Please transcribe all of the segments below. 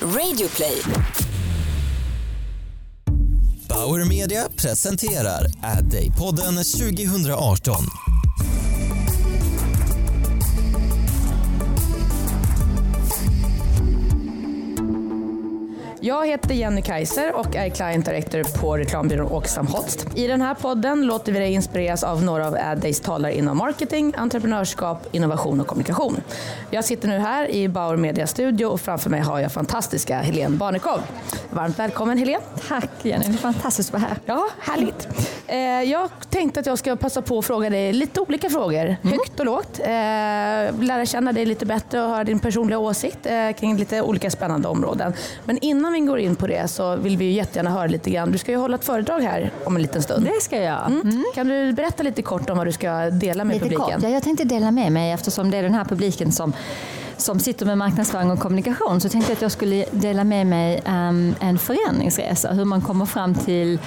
Radioplay. Bauer Media presenterar Ad Day-podden 2018. Jag heter Jenny Kaiser och är Client Director på reklambyrån Åkestam Holst. I den här podden låter vi dig inspireras av några av Addays talare inom marketing, entreprenörskap, innovation och kommunikation. Jag sitter nu här i Bauer Media Studio och framför mig har jag fantastiska Helene Barnekow. Varmt välkommen Helene. Tack Jenny, det är fantastiskt att vara här. Ja, härligt. Eh, jag tänkte att jag ska passa på att fråga dig lite olika frågor, mm. högt och lågt. Eh, lära känna dig lite bättre och höra din personliga åsikt eh, kring lite olika spännande områden. Men innan vi går in på det så vill vi ju jättegärna höra lite grann. Du ska ju hålla ett föredrag här om en liten stund. Det ska jag. Mm. Mm. Kan du berätta lite kort om vad du ska dela med lite publiken? Kort. Ja, jag tänkte dela med mig eftersom det är den här publiken som som sitter med marknadsföring och kommunikation så tänkte jag att jag skulle dela med mig um, en förändringsresa. Hur man kommer fram till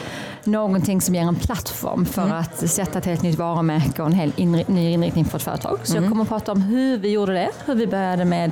någonting som ger en plattform för mm. att sätta ett helt nytt varumärke och en helt inri ny inriktning för ett företag. Så mm. jag kommer att prata om hur vi gjorde det, hur vi började med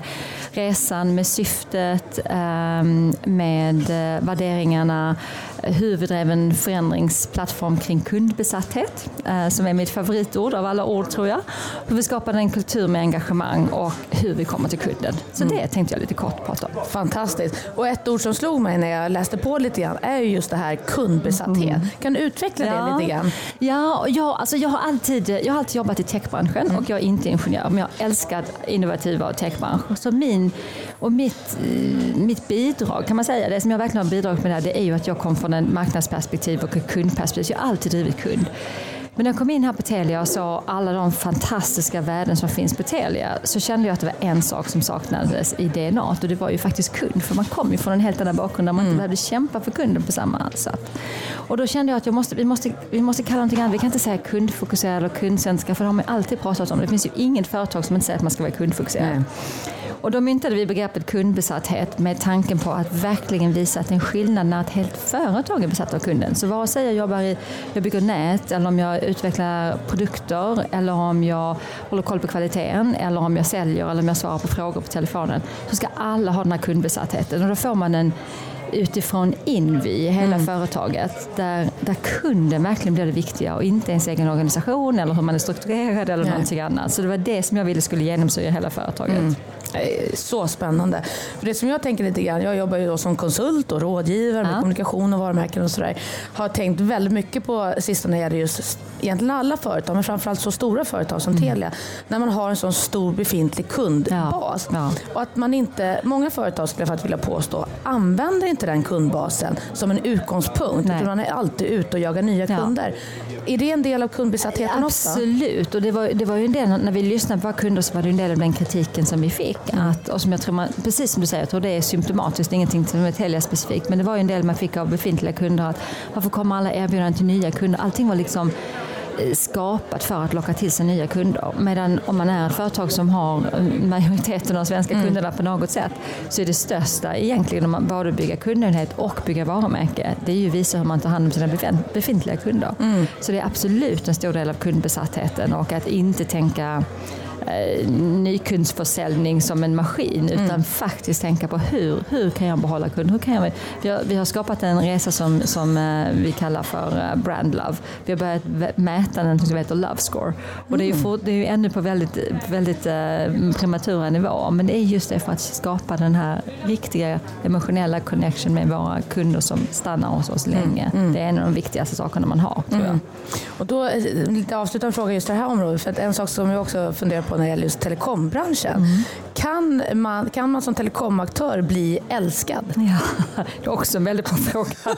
resan, med syftet, ehm, med eh, värderingarna, hur vi drev en förändringsplattform kring kundbesatthet, uh, som är mitt favoritord av alla ord tror jag. Hur vi skapade en kultur med engagemang och hur vi kommer till kunden. Så mm. det tänkte jag lite kort prata om. Fantastiskt. Och ett ord som slog mig när jag läste på lite grann är just det här kundbesatthet. Mm. Kan du utveckla ja. det lite grann? Ja, ja alltså jag, har alltid, jag har alltid jobbat i techbranschen mm. och jag är inte ingenjör men jag älskar innovativa och techbranscher. Så min, och mitt, eh, mitt bidrag kan man säga, det som jag verkligen har bidragit med där, det är ju att jag kom från en marknadsperspektiv och ett kundperspektiv. Jag har alltid drivit kund. Men när jag kom in här på Telia och såg alla de fantastiska värden som finns på Telia så kände jag att det var en sak som saknades i DNA och det var ju faktiskt kund. För man kom ju från en helt annan bakgrund där man mm. inte behövde kämpa för kunden på samma sätt. Och då kände jag att jag måste, vi, måste, vi måste kalla någonting annat. Vi kan inte säga kundfokuserad och kundcentriska för det har man alltid pratat om. Det finns ju inget företag som inte säger att man ska vara kundfokuserad. Nej. Och då myntade vi begreppet kundbesatthet med tanken på att verkligen visa att det är en skillnad när ett helt företag är besatt av kunden. Så vare sig jag jobbar i, jag bygger nät eller om jag utvecklar produkter eller om jag håller koll på kvaliteten eller om jag säljer eller om jag svarar på frågor på telefonen så ska alla ha den här kundbesattheten och då får man en utifrån Invi, hela mm. företaget, där, där kunden verkligen blir det viktiga och inte ens egen organisation eller hur man är strukturerad eller Nej. någonting annat. Så det var det som jag ville skulle genomsyra hela företaget. Mm. Så spännande. För det som jag tänker lite grann, jag jobbar ju som konsult och rådgivare med ja. kommunikation och varumärken och sådär. Har tänkt väldigt mycket på sistone när det gäller just egentligen alla företag, men framförallt så stora företag som mm. Telia. När man har en sån stor befintlig kundbas. Ja. Ja. Och att man inte, många företag skulle jag vilja påstå, använder inte den kundbasen som en utgångspunkt. Utan man är alltid ute och jagar nya kunder. Är det en del av kundbesattheten också? Absolut, och det var, det var ju en del, när vi lyssnade på våra kunder så var det en del av den kritiken som vi fick. Att, och som jag tror man, precis som du säger, jag tror det är symptomatiskt, ingenting som är Telia specifikt, men det var ju en del man fick av befintliga kunder att varför kommer alla erbjudanden till nya kunder? Allting var liksom Eh, skapat för att locka till sig nya kunder. Medan om man är ett företag som har majoriteten av svenska mm. kunderna på något sätt så är det största egentligen om man både bygga kundenhet och bygga varumärke det är ju att visa hur man tar hand om sina befintliga kunder. Mm. Så det är absolut en stor del av kundbesattheten och att inte tänka eh, nykundsförsäljning som en maskin mm. utan faktiskt tänka på hur, hur kan jag behålla kunder? Hur kan jag, vi, har, vi har skapat en resa som, som eh, vi kallar för eh, brand love. Vi har börjat mäta den som heter Love Score och det är ju, mm. for, det är ju ännu på väldigt, väldigt eh, prematura nivåer men det är just det för att skapa den här riktiga emotionella connection med våra kunder som stannar hos oss mm. länge. Mm. Det är en av de viktigaste sakerna man har tror jag. Mm. Och då, lite avslutande fråga just det här området för att en sak som jag också funderar på när det gäller just telekombranschen. Mm. Kan, man, kan man som telekomaktör bli älskad? Ja, det är också en väldigt bra fråga.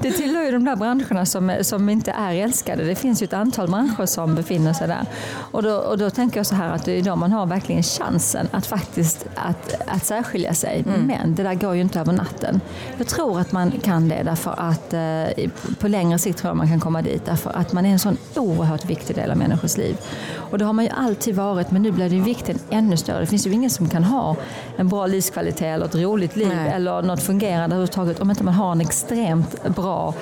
Det tillhör ju de där branscherna som, som inte är älskade. Det finns ju ett antal branscher som befinner sig där. Och då, och då tänker jag så här att det är då man har verkligen chansen att faktiskt att, att särskilja sig. Mm. Men det där går ju inte över natten. Jag tror att man kan det därför att eh, på längre sikt tror jag man kan komma dit därför att man är en sån oerhört viktig del av människors liv. Och det har man ju alltid varit men nu blir det viktigt ännu större. Det finns ju ingen som kan ha en bra livskvalitet eller ett roligt liv Nej. eller något fungerande överhuvudtaget om inte man har en extremt bra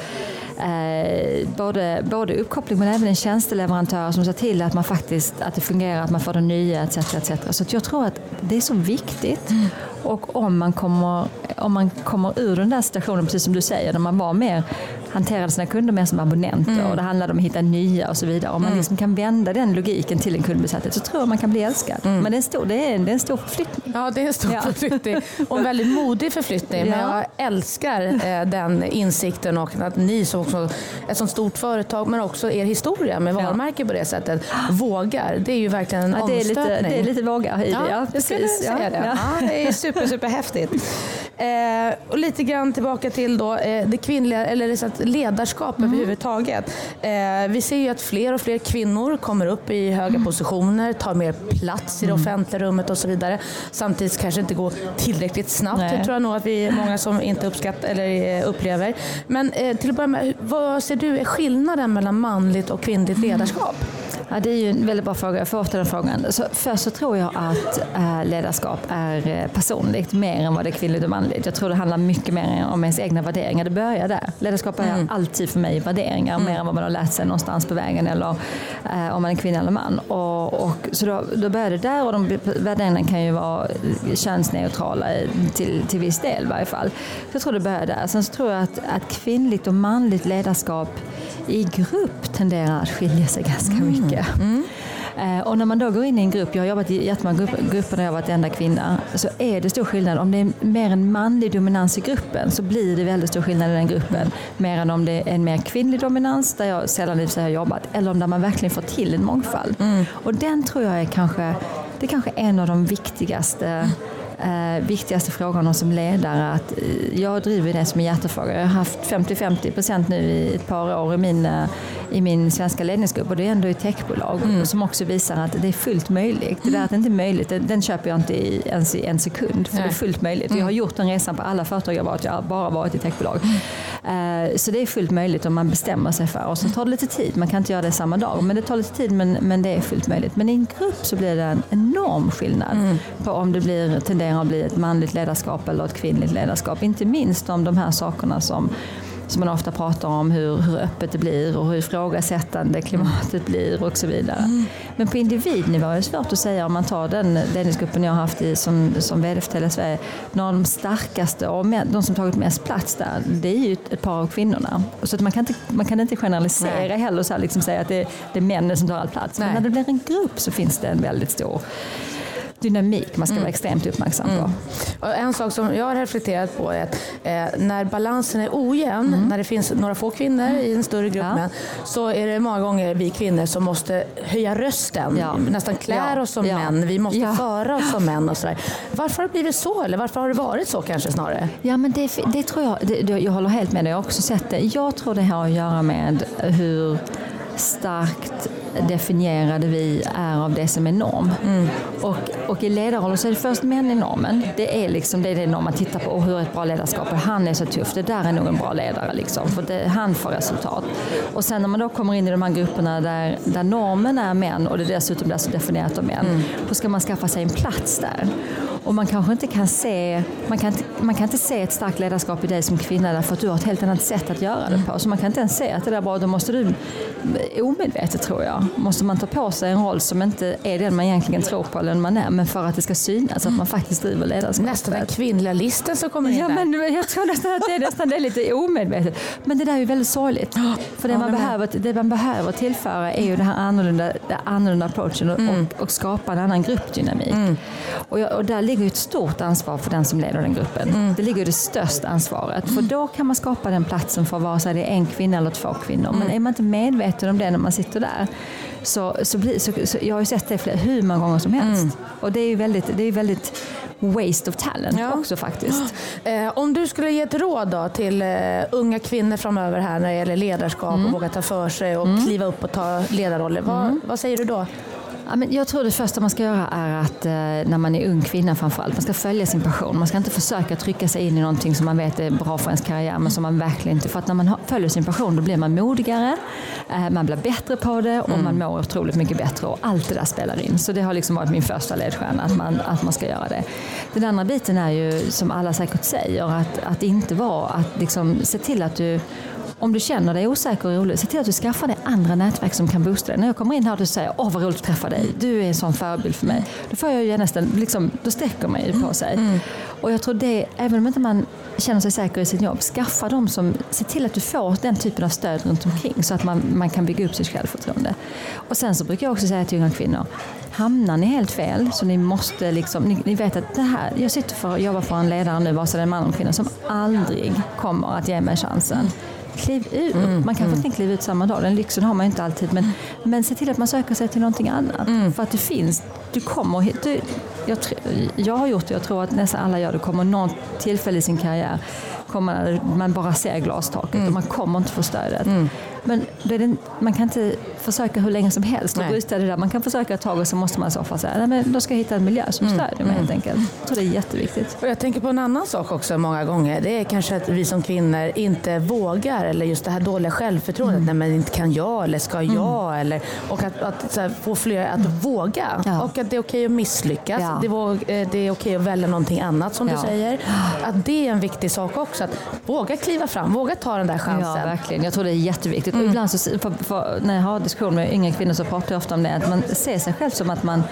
eh, både, både uppkoppling men även en tjänsteleverantör som ser till att man faktiskt att det fungerar, att man får det nya etc. etc. Så jag tror att det är så viktigt. Mm. Och om man, kommer, om man kommer ur den där situationen, precis som du säger, där man var mer hanterade sina kunder mer som abonnenter mm. och det handlade om att hitta nya och så vidare. Om man mm. liksom kan vända den logiken till en kundbesatthet så tror jag man kan bli älskad. Mm. Men det är, en stor, det, är, det är en stor förflyttning. Ja, det är en stor ja. förflyttning och en väldigt modig förflyttning. Ja. Men jag älskar eh, den insikten och att ni som också ett sånt stort företag men också er historia med varumärke på det sättet vågar. Det är ju verkligen en ja, det är lite, det är lite våga i det. Ja, precis. Ja. Det. Ja. det är super, super häftigt. Eh, och lite grann tillbaka till då, eh, det kvinnliga, eller så ledarskap mm. överhuvudtaget. Eh, vi ser ju att fler och fler kvinnor kommer upp i höga mm. positioner, tar mer plats i det mm. offentliga rummet och så vidare. Samtidigt kanske inte går tillräckligt snabbt. Nej. Det tror jag nog att vi är många som inte uppskattar eller eh, upplever. Men eh, till att börja med, vad ser du är skillnaden mellan manligt och kvinnligt ledarskap? Ja, det är ju en väldigt bra fråga. Jag får ofta den frågan. Så först så tror jag att äh, ledarskap är äh, personligt mer än vad det är kvinnligt och manligt. Jag tror det handlar mycket mer om ens egna värderingar. Det börjar där. Ledarskap är mm. alltid för mig värderingar mm. mer än vad man har lärt sig någonstans på vägen eller äh, om man är kvinna eller man. Och, och så då, då börjar det där och de värderingarna kan ju vara könsneutrala till, till viss del i varje fall. Så jag tror det börjar där. Sen så tror jag att, att kvinnligt och manligt ledarskap i grupp tenderar att skilja sig ganska mm. mycket. Mm. Eh, och när man då går in i en grupp, jag har jobbat i jättemånga grupper när jag varit enda kvinna, så är det stor skillnad. Om det är mer en manlig dominans i gruppen så blir det väldigt stor skillnad i den gruppen. Mer än om det är en mer kvinnlig dominans, där jag sällan i har jobbat, eller om där man verkligen får till en mångfald. Mm. Och den tror jag är kanske, det är kanske en av de viktigaste eh, viktigaste frågorna som ledare. Att, eh, jag driver det som en hjärtefråga. Jag har haft 50-50 procent nu i ett par år i min, eh, i min svenska ledningsgrupp och det är ändå i techbolag mm. som också visar att det är fullt möjligt. Det där att det inte är möjligt, den, den köper jag inte i, ens i en sekund. För Nej. det är fullt möjligt. Mm. Jag har gjort den resan på alla företag jag varit. Jag har bara varit i techbolag. Eh, så det är fullt möjligt om man bestämmer sig för. Och så tar det lite tid. Man kan inte göra det samma dag. Men det tar lite tid men, men det är fullt möjligt. Men i en grupp så blir det en enorm skillnad mm. på om det blir tenderar att bli ett manligt ledarskap eller ett kvinnligt ledarskap. Inte minst om de här sakerna som som man ofta pratar om, hur, hur öppet det blir och hur ifrågasättande klimatet blir och så vidare. Mm. Men på individnivå är det svårt att säga om man tar den ledningsgruppen jag har haft i, som, som vd för Telia Sverige. Några av de starkaste och de som tagit mest plats där, det är ju ett par av kvinnorna. Så att man, kan inte, man kan inte generalisera Nej. heller och liksom säga att det, det är männen som tar all plats. Nej. Men när det blir en grupp så finns det en väldigt stor dynamik man ska mm. vara extremt uppmärksam på. Mm. Och en sak som jag har reflekterat på är att eh, när balansen är ojämn, mm. när det finns några få kvinnor i en större grupp ja. män, så är det många gånger vi kvinnor som måste höja rösten, ja. nästan klär ja. oss som män, vi måste föra oss som män och sådär. Varför har det blivit så? Eller varför har det varit så kanske snarare? Ja, men det, det tror jag, det, jag håller helt med dig, jag har också sett det. Jag tror det har att göra med hur starkt definierade vi är av det som är norm. Mm. Och, och i ledarrollen så är det först män i normen. Det är liksom det, är det norm man tittar på. Och hur ett bra ledarskap är. Han är så tuff. Det där är nog en bra ledare. Liksom, för det, han får resultat. Och sen när man då kommer in i de här grupperna där, där normen är män och det dessutom blir så definierat av män. Mm. Då ska man skaffa sig en plats där. Och man kanske inte kan se, man kan, man kan inte se ett starkt ledarskap i dig som kvinna därför att du har ett helt annat sätt att göra det på. Så man kan inte ens se att det där är bra. Då måste du, omedvetet tror jag, måste man ta på sig en roll som inte är den man egentligen tror på eller den man är. Men för att det ska synas att man faktiskt driver ledarskap. Nästan den kvinnliga listen som kommer in ja, där. Men jag tror nästan att det är nästan det är lite omedvetet. Men det där är ju väldigt sorgligt. För det, ja, man, behöver, det man behöver tillföra är ju den här annorlunda, den annorlunda approachen och, mm. och, och, skapa en annan gruppdynamik. Mm. Och, jag, och där ligger ett stort ansvar för den som leder den gruppen. Mm. Det ligger det största ansvaret. För då kan man skapa den platsen för vare sig det är en kvinna eller två kvinnor. Men mm. är man inte medveten om det när man sitter där så, så, blir, så, så jag har ju sett det hur många gånger som helst. Mm. Och det är ju väldigt, det är väldigt waste of talent ja. också faktiskt. Eh, om du skulle ge ett råd då till eh, unga kvinnor framöver här när det gäller ledarskap mm. och våga ta för sig och mm. kliva upp och ta ledarroller. Vad, mm. vad säger du då? Ja, men jag tror det första man ska göra är att eh, när man är ung kvinna framförallt, man ska följa sin passion. Man ska inte försöka trycka sig in i någonting som man vet är bra för ens karriär men som man verkligen inte... För att när man följer sin passion då blir man modigare, eh, man blir bättre på det och mm. man mår otroligt mycket bättre och allt det där spelar in. Så det har liksom varit min första ledstjärna, att man, att man ska göra det. Den andra biten är ju, som alla säkert säger, att, att inte vara, att liksom se till att du om du känner dig osäker och orolig, se till att du skaffar dig andra nätverk som kan boosta dig. När jag kommer in här och du säger åh vad roligt att träffa dig, du är en sån förebild för mig. Då får jag ju nästan, liksom, då sträcker man ju på sig. Mm. Och jag tror det, även om inte man känner sig säker i sitt jobb, skaffa dem som, se till att du får den typen av stöd runt omkring så att man, man kan bygga upp sitt självförtroende. Och sen så brukar jag också säga till unga kvinnor, hamnar ni helt fel så ni måste liksom, ni, ni vet att det här, jag sitter för att jobba för en ledare nu, vare sig det är en man eller kvinna, som aldrig kommer att ge mig chansen. Kliv ut. Mm, man kanske mm. inte kliva ut samma dag, den lyxen har man inte alltid. Men, men se till att man söker sig till någonting annat. Mm. För att det finns, du kommer. Du, jag, jag har gjort det, jag tror att nästan alla gör det, kommer något tillfälle i sin karriär kommer man bara ser glastaket mm. och man kommer inte få stödet. Mm. Men det, man kan inte försöka hur länge som helst och bryta det där. Man kan försöka ett tag och så måste man i så fall säga, nej men då ska jag hitta en miljö som mm. stödjer mig helt mm. enkelt. Jag tror det är jätteviktigt. Och jag tänker på en annan sak också många gånger. Det är kanske att vi som kvinnor inte vågar eller just det här dåliga självförtroendet. Mm. Nej men inte kan jag eller ska mm. jag? Mm. Eller, och att, att här, få fler att våga. Ja. Och att det är okej att misslyckas. Ja. Det, var, eh, det är okej att välja någonting annat som ja. du säger. Att det är en viktig sak också. Att våga kliva fram, våga ta den där chansen. Ja, verkligen. Jag tror det är jätteviktigt. Mm. Ibland så, för, för, när jag har diskussioner med yngre kvinnor så pratar jag ofta om det, att man ser sig själv som att man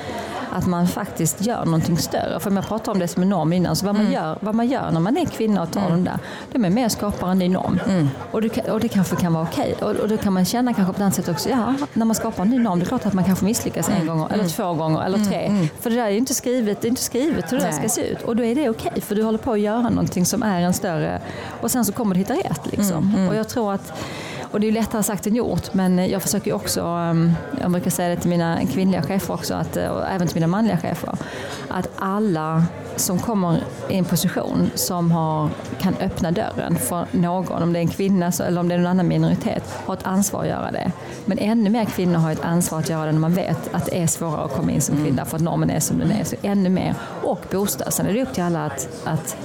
att man faktiskt gör någonting större. För jag pratade om det som en norm innan, så vad man, mm. gör, vad man gör när man är kvinna och tar mm. de där, det är med och skapar en ny norm. Mm. Och, det, och det kanske kan vara okej. Och, och då kan man känna kanske på ett annat sätt också, ja, när man skapar en ny norm, det är klart att man kanske misslyckas en mm. gång, eller mm. två gånger, eller tre. För det där är ju inte skrivet, det är inte skrivet hur det där ska se ut. Och då är det okej, för du håller på att göra någonting som är en större, och sen så kommer du hitta rätt. Liksom. Och jag tror att och det är lättare sagt än gjort, men jag försöker också, um, jag brukar säga det till mina kvinnliga chefer också, att, och även till mina manliga chefer, att alla som kommer i en position som har, kan öppna dörren för någon, om det är en kvinna eller om det är någon annan minoritet, har ett ansvar att göra det. Men ännu mer kvinnor har ett ansvar att göra det när man vet att det är svårare att komma in som kvinna för att normen är som den är. Så ännu mer. Och bostad. Sen är det upp till alla att, att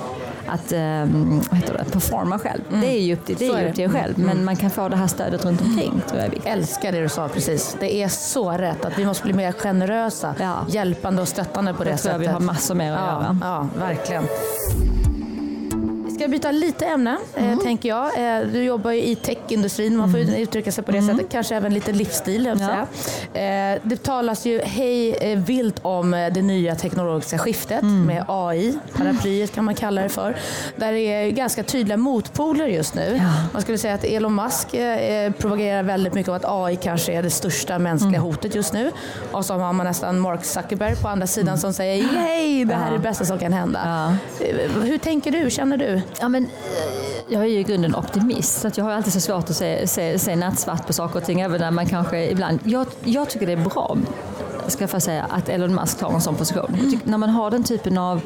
att um, vad heter det, performa själv. Mm. Det är ju upp till, det är upp till en själv, mm. men man kan få det här stödet runt omkring. Tror jag är älskar det du sa precis. Det är så rätt att vi måste bli mer generösa, ja. hjälpande och stöttande på det, det sättet. tror jag vi har massor mer att ja, göra. Ja, verkligen ska byta lite ämne, mm. eh, tänker jag. Eh, du jobbar ju i techindustrin, man får mm. uttrycka sig på det mm. sättet. Kanske även lite livsstil, jag ja. säga. Eh, det talas ju hej eh, vilt om det nya teknologiska skiftet mm. med AI, paraplyet kan man kalla det för. Där det är ganska tydliga motpoler just nu. Ja. Man skulle säga att Elon Musk propagerar väldigt mycket om att AI kanske är det största mänskliga mm. hotet just nu. Och så har man nästan Mark Zuckerberg på andra sidan mm. som säger yay, det här är det bästa som kan hända. Ja. Hur tänker du? Känner du? Ja, men, eh, jag är ju i grunden optimist, så jag har alltid så svårt att se, se, se nattsvart på saker och ting, även när man kanske ibland... Jag, jag tycker det är bra, ska jag säga, att Elon Musk tar en sån position. Tycker, när man har den typen av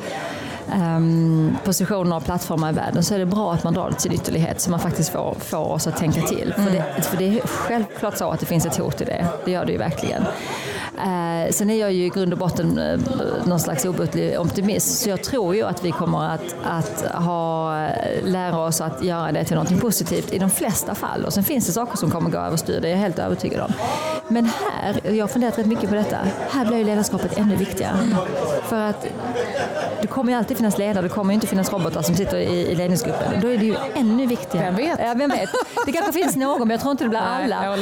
um, positioner och plattformar i världen så är det bra att man drar det till ytterlighet så man faktiskt får, får oss att tänka till. För, det, för det är självklart så att det finns ett hot i det, det gör det ju verkligen. Eh, sen är jag ju i grund och botten eh, någon slags obotlig optimist så jag tror ju att vi kommer att, att ha, eh, lära oss att göra det till något positivt i de flesta fall. Och sen finns det saker som kommer gå överstyr, det är jag helt övertygad om. Men här, jag har funderat rätt mycket på detta, här blir ju ledarskapet ännu viktigare. För att det kommer ju alltid finnas ledare, det kommer ju inte finnas robotar som sitter i, i ledningsgruppen. Då är det ju ännu viktigare. Vem vet? Ja, vem vet. Det kanske finns någon, men jag tror inte det blir alla.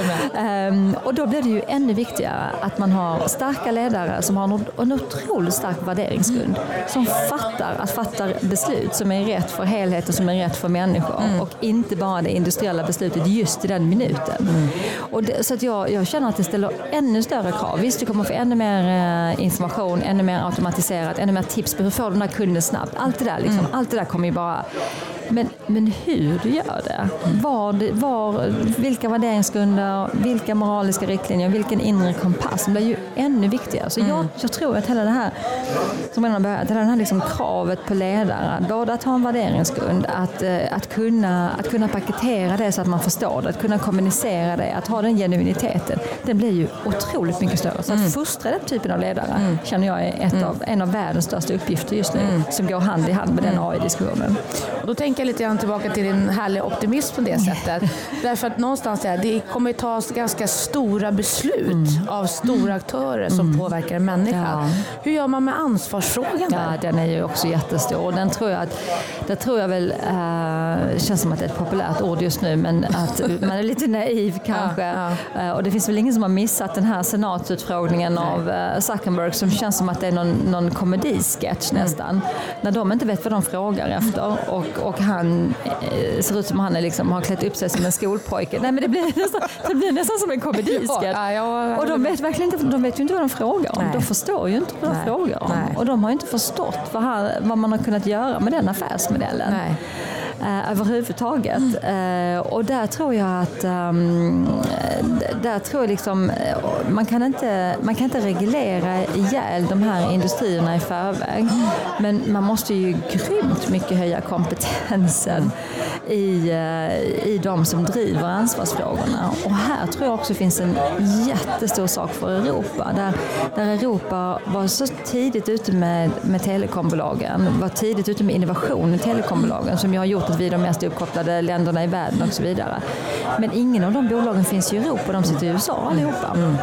Um, och då blir det ju ännu viktigare att man har starka ledare som har en, otroligt stark värderingsgrund. Som fattar att fatta beslut som är rätt för helheten, som är rätt för människor. Mm. Och inte bara det industriella beslutet just i den minuten. Mm. Och det, så att jag, jag känner att det ställer ännu större krav. Visst, du kommer få ännu mer eh, information, ännu mer automatiserat, ännu mer tips på hur får du den här kunden snabbt. Allt det där, liksom, mm. allt det där kommer ju bara men, men hur du gör det, var, var, vilka värderingsgrunder, vilka moraliska riktlinjer, vilken inre kompass blir ju ännu viktigare. Så jag, mm. jag tror att hela det här, som redan börjat, hela det här liksom kravet på ledare, både att ha en värderingsgrund, att, eh, att, kunna, att kunna paketera det så att man förstår det, att kunna kommunicera det, att ha den genuiniteten, den blir ju otroligt mycket större. Så att mm. fostra den typen av ledare mm. känner jag är ett mm. av, en av världens största uppgifter just nu, mm. som går hand i hand med den AI-diskussionen. Och då tänker tänker lite grann tillbaka till din härliga optimism på det sättet. Därför att någonstans där, det kommer tas ganska stora beslut mm. av stora aktörer som mm. påverkar en människa. Ja. Hur gör man med ansvarsfrågan? Där? Ja, den är ju också jättestor. Den tror jag att, det tror jag väl, äh, känns som att det är ett populärt ord just nu, men att man är lite naiv kanske. Ja, ja. Äh, och det finns väl ingen som har missat den här senatsutfrågningen Nej. av äh, Zuckerberg som känns som att det är någon, någon komedisketch mm. nästan. När de inte vet vad de frågar efter och, och han eh, ser ut som han är liksom, har klätt upp sig som en skolpojke. Nej men det blir nästan, det blir nästan som en komedisketch. Ja, och de vet verkligen inte, de vet ju inte vad de frågar om. Nej. De förstår ju inte vad de Nej. frågar om. Nej. Och de har inte förstått vad, han, vad man har kunnat göra med den affärsmodellen. Nej eh, överhuvudtaget. Mm. Eh, och där tror jag att um, där tror jag liksom, eh, man, kan inte, man kan inte reglera ihjäl de här industrierna i förväg. Men man måste ju grymt mycket höja kompetensen i, eh, i de som driver ansvarsfrågorna. Och här tror jag också finns en jättestor sak för Europa. Där, där Europa var så tidigt ute med, med telekombolagen, var tidigt ute med innovation i telekombolagen som ju har gjort att vi är de mest uppkopplade länderna i världen och så vidare. Men ingen av de bolagen finns i Europa, de sitter i USA allihopa. Mm.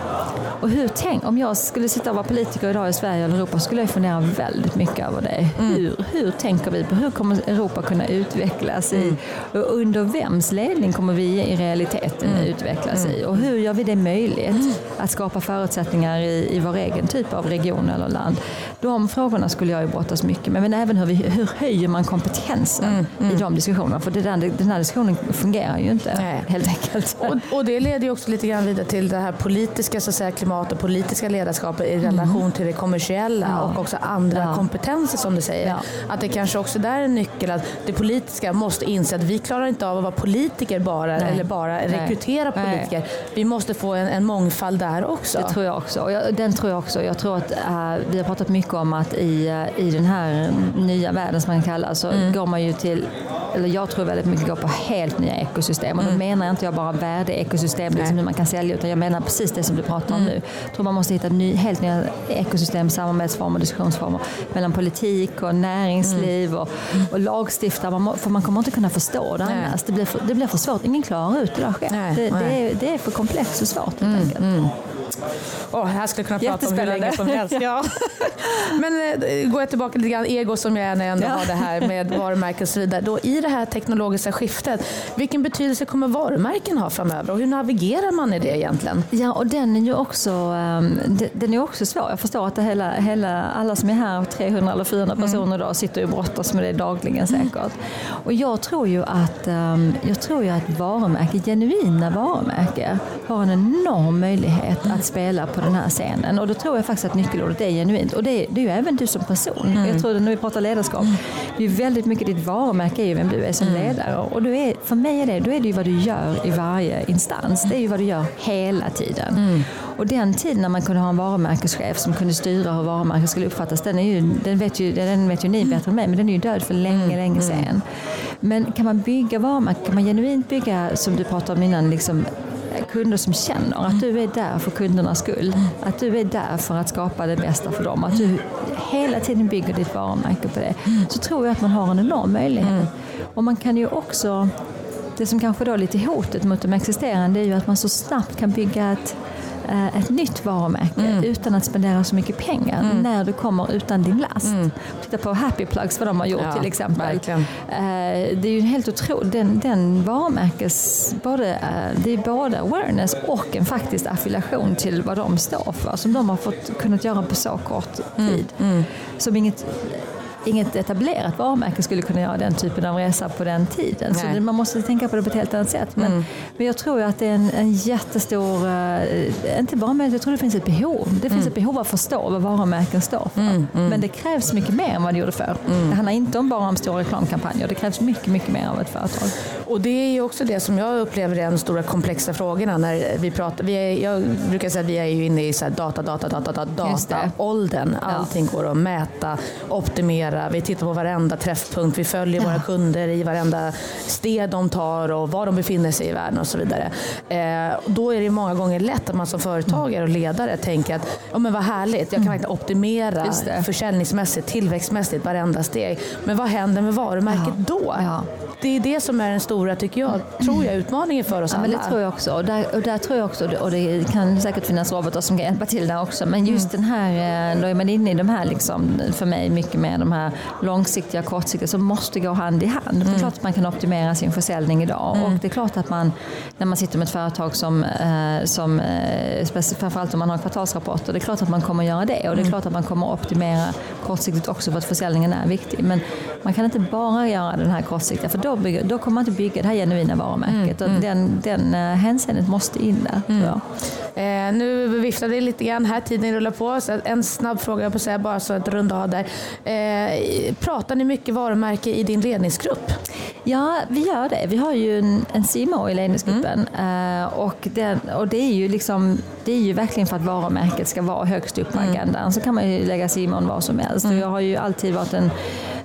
Och hur tänk, om jag skulle sitta och vara politiker idag i Sverige eller Europa skulle jag fundera väldigt mycket över det. Mm. Hur, hur tänker vi på hur kommer Europa kunna utvecklas mm. i och under vems ledning kommer vi i realiteten mm. utvecklas i och hur gör vi det möjligt att skapa förutsättningar i, i vår egen typ av region eller land. De frågorna skulle jag ju brottas mycket med men även hur, vi, hur höjer man kompetensen mm. Mm. i de diskussionerna för det där, den här diskussionen fungerar ju inte Nej. helt enkelt. Och, och, det leder ju också lite grann vidare till det här politiska så att säga, klimat och politiska ledarskapet i relation mm. till det kommersiella ja. och också andra ja. kompetenser som du säger. Ja. Att det kanske också där är en nyckel att det politiska måste inse att vi klarar inte av att vara politiker bara Nej. eller bara Nej. rekrytera politiker. Nej. Vi måste få en, en mångfald där också. Det tror jag också. Jag, den tror jag också. Jag tror att uh, vi har pratat mycket om att i, uh, i den här nya världen som man kallar så mm. går man ju till eller jag tror väldigt mycket går på helt nya ekosystem. Och då mm. menar jag inte jag bara värdeekosystem, liksom hur man kan sälja, utan jag menar precis det som du pratar om mm. nu. Jag tror man måste hitta ny, helt nya ekosystem, samarbetsformer, diskussionsformer mellan politik och näringsliv mm. och, och lagstiftare. Man, för man kommer inte kunna förstå det annars. Det blir, för, det blir för svårt. Ingen klarar ut det där själv. Det, det, är, det är för komplext och svårt helt mm. enkelt. Mm. Oh, här skulle jag kunna prata om hur länge som helst. Ja. Men eh, går jag tillbaka lite grann, ego som jag är när jag ändå ja. har det här med varumärken och så vidare. Då, I det här teknologiska skiftet, vilken betydelse kommer varumärken ha framöver och hur navigerar man i det egentligen? Ja, och den är ju också, um, den är också svår. Jag förstår att det hela, hela, alla som är här, 300 eller 400 mm. personer idag, sitter och brottas med det dagligen mm. säkert. Mm. Och jag tror ju att, um, jag tror ju att varumärke, genuina varumärke, har en enorm möjlighet att spela på den här scenen. Och då tror jag faktiskt att nyckelordet är genuint. Och det är, det är ju även du som person. Mm. Jag tror att när vi pratar ledarskap, det är väldigt mycket ditt varumärke är ju vem du är som mm. ledare. Och då är, för mig är det, då är det ju vad du gör i varje instans. Det är ju vad du gör hela tiden. Mm. Och den tiden när man kunde ha en varumärkeschef som kunde styra hur varumärket skulle uppfattas, den, är ju, den, vet ju, den vet ju ni bättre än mig, men den är ju död för länge, mm. länge sedan. Men kan man bygga varumärken, kan man genuint bygga, som du pratade om innan, liksom kunder som känner att du är där för kundernas skull. Att du är där för att skapa det bästa för dem. Att du hela tiden bygger ditt varumärke på det. Så tror jag att man har en enorm möjlighet. Mm. Och man kan ju också, det som kanske då är lite hotet mot de existerande är ju att man så snabbt kan bygga ett Eh, ett nytt varumärke mm. utan att spendera så mycket pengar mm. när du kommer utan din last. Mm. Titta på Happy Plugs, vad de har gjort ja, till exempel. Verkligen. Eh, det är ju helt otroligt. Den, den varumärkes, både, eh, det är både awareness och en faktisk affiliation till vad de står för som de har fått kunnat göra på så kort mm. tid. Mm. Som inget inget etablerat varumärke skulle kunna göra den typen av resa på den tiden. Nej. Så man måste tänka på det på ett helt annat sätt. Men, mm. men jag tror att det är en, en jättestor, uh, inte bara med, jag tror det finns ett behov. Det finns mm. ett behov av att förstå vad varumärken står för. Mm. mm. Men det krävs mycket mer än vad det gjorde förr. Mm. Det handlar inte om bara om stora reklamkampanjer. Det krävs mycket, mycket mer av ett företag. Och det är ju också det som jag upplever är de stora komplexa frågorna när vi pratar. Vi är, jag brukar säga att vi är ju inne i så data, data, data, data, data-åldern. Allting går att mäta, optimera. Vi tittar på varenda träffpunkt. Vi följer våra kunder i varenda steg de tar och var de befinner sig i världen och så vidare. Eh, då är det många gånger lätt att man som företagare och ledare tänker att ja, men vad härligt, jag kan mm. verkligen optimera försäljningsmässigt, tillväxtmässigt, varenda steg. Men vad händer med varumärket ja. då? Ja. Det är det som är den stora, tycker jag, tror jag, utmaningen för oss ja, alla. Men det tror jag också. Och där, och där tror jag också, och det kan säkert finnas robotar som kan hjälpa till där också, men just mm. den här, eh, då är man inne i de här, liksom, för mig, mycket mer de här långsiktiga, kortsiktiga, som måste gå hand i hand. Mm. Det är mm. klart att man kan optimera sin försäljning idag mm. och det är klart att man, när man sitter med ett företag som, eh, som eh, framförallt om man har kvartalsrapporter, det är klart att man kommer göra det och det är mm. klart att man kommer optimera kortsiktigt också för att försäljningen är viktig. Men man kan inte bara göra den här kortsiktiga, för då, bygger, då kommer man inte bygga det här genuina varumärket. Mm. Och den, den uh, hänseendet måste in där, tror jag. Eh, nu viftar det lite grann här, tiden rullar på. Så en snabb fråga jag på säga, bara så att runda av där. Eh, pratar ni mycket varumärke i din ledningsgrupp? Ja, vi gör det. Vi har ju en, en CMO i ledningsgruppen mm. eh, och, den, och det, är ju liksom, det är ju verkligen för att varumärket ska vara högst upp på mm. agendan. Så kan man ju lägga CMOn var som helst. Mm. Och jag har ju alltid varit en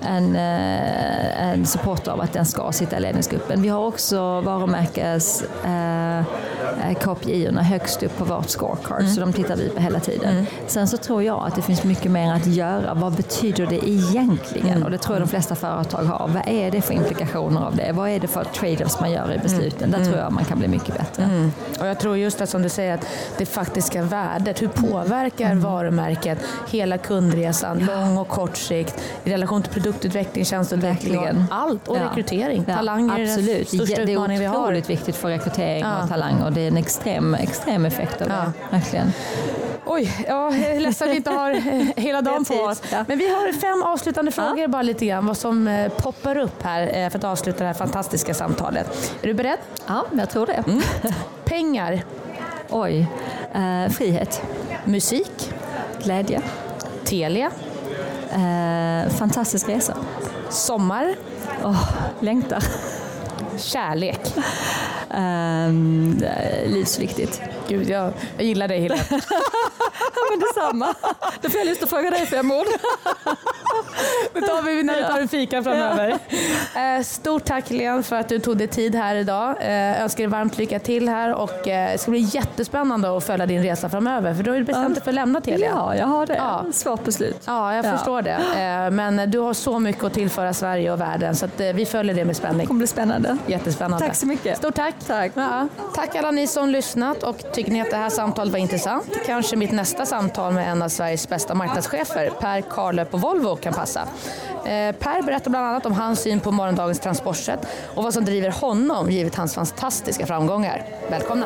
en, eh, en supporter av att den ska sitta i ledningsgruppen. Vi har också varumärkes eh, eh KPI-erna högst upp på vårt scorecard, mm. så de tittar vi på hela tiden. Mm. Sen så tror jag att det finns mycket mer att göra. Vad betyder det egentligen? Mm. Och det tror jag de flesta företag har. Vad är det för implikationer av det? Vad är det för trade-offs man gör i besluten? Där mm. tror jag man kan bli mycket bättre. Mm. Och jag tror just det som du säger, att det faktiska värdet, hur påverkar mm. varumärket hela kundresan, lång och kort sikt, i relation till produktutveckling, tjänsteutveckling, allt. Och ja. rekrytering. Ja. Talanger Absolut. är den största utmaningen vi har. Det är otroligt viktigt för rekrytering ja. och talang och det är en extrem, extrem effekt av det. Verkligen. Oj, ja, jag är ledsen att vi inte har eh, hela dagen på oss. Men vi har fem avslutande frågor bara lite grann, vad som eh, poppar upp här eh, för att avsluta det här fantastiska samtalet. Är du beredd? Ja, jag tror det. Mm. Pengar? Oj, eh, frihet. Musik? Glädje. Telia? Eh, fantastisk resa. Sommar? Oh, längtar. Kärlek? Um, livsviktigt. Gud, jag, jag gillar dig ja, men detsamma. Då får jag lust att fråga dig fem ord. det tar vi när vi tar en fika framöver. Ja. Eh, stort tack Helene för att du tog dig tid här idag. Eh, önskar dig varmt lycka till här och eh, det ska bli jättespännande att följa din resa framöver för du har ju bestämt dig för att lämna Telia. Ja, jag har det. Ja. Svårt beslut. Ja, jag ja. förstår det. Men du har så mycket att tillföra Sverige och världen så vi följer det med spänning. Det kommer bli spännande. Jättespännande. Tack så mycket. Stort tack. Tack. Ja. Tack alla ni som lyssnat och tycker ni att det här samtalet var intressant? Kanske mitt nästa samtal med en av Sveriges bästa marknadschefer, Per Karlö på Volvo, kan passa. Eh, per berättar bland annat om hans syn på morgondagens transportsätt och vad som driver honom givet hans fantastiska framgångar. Välkomna!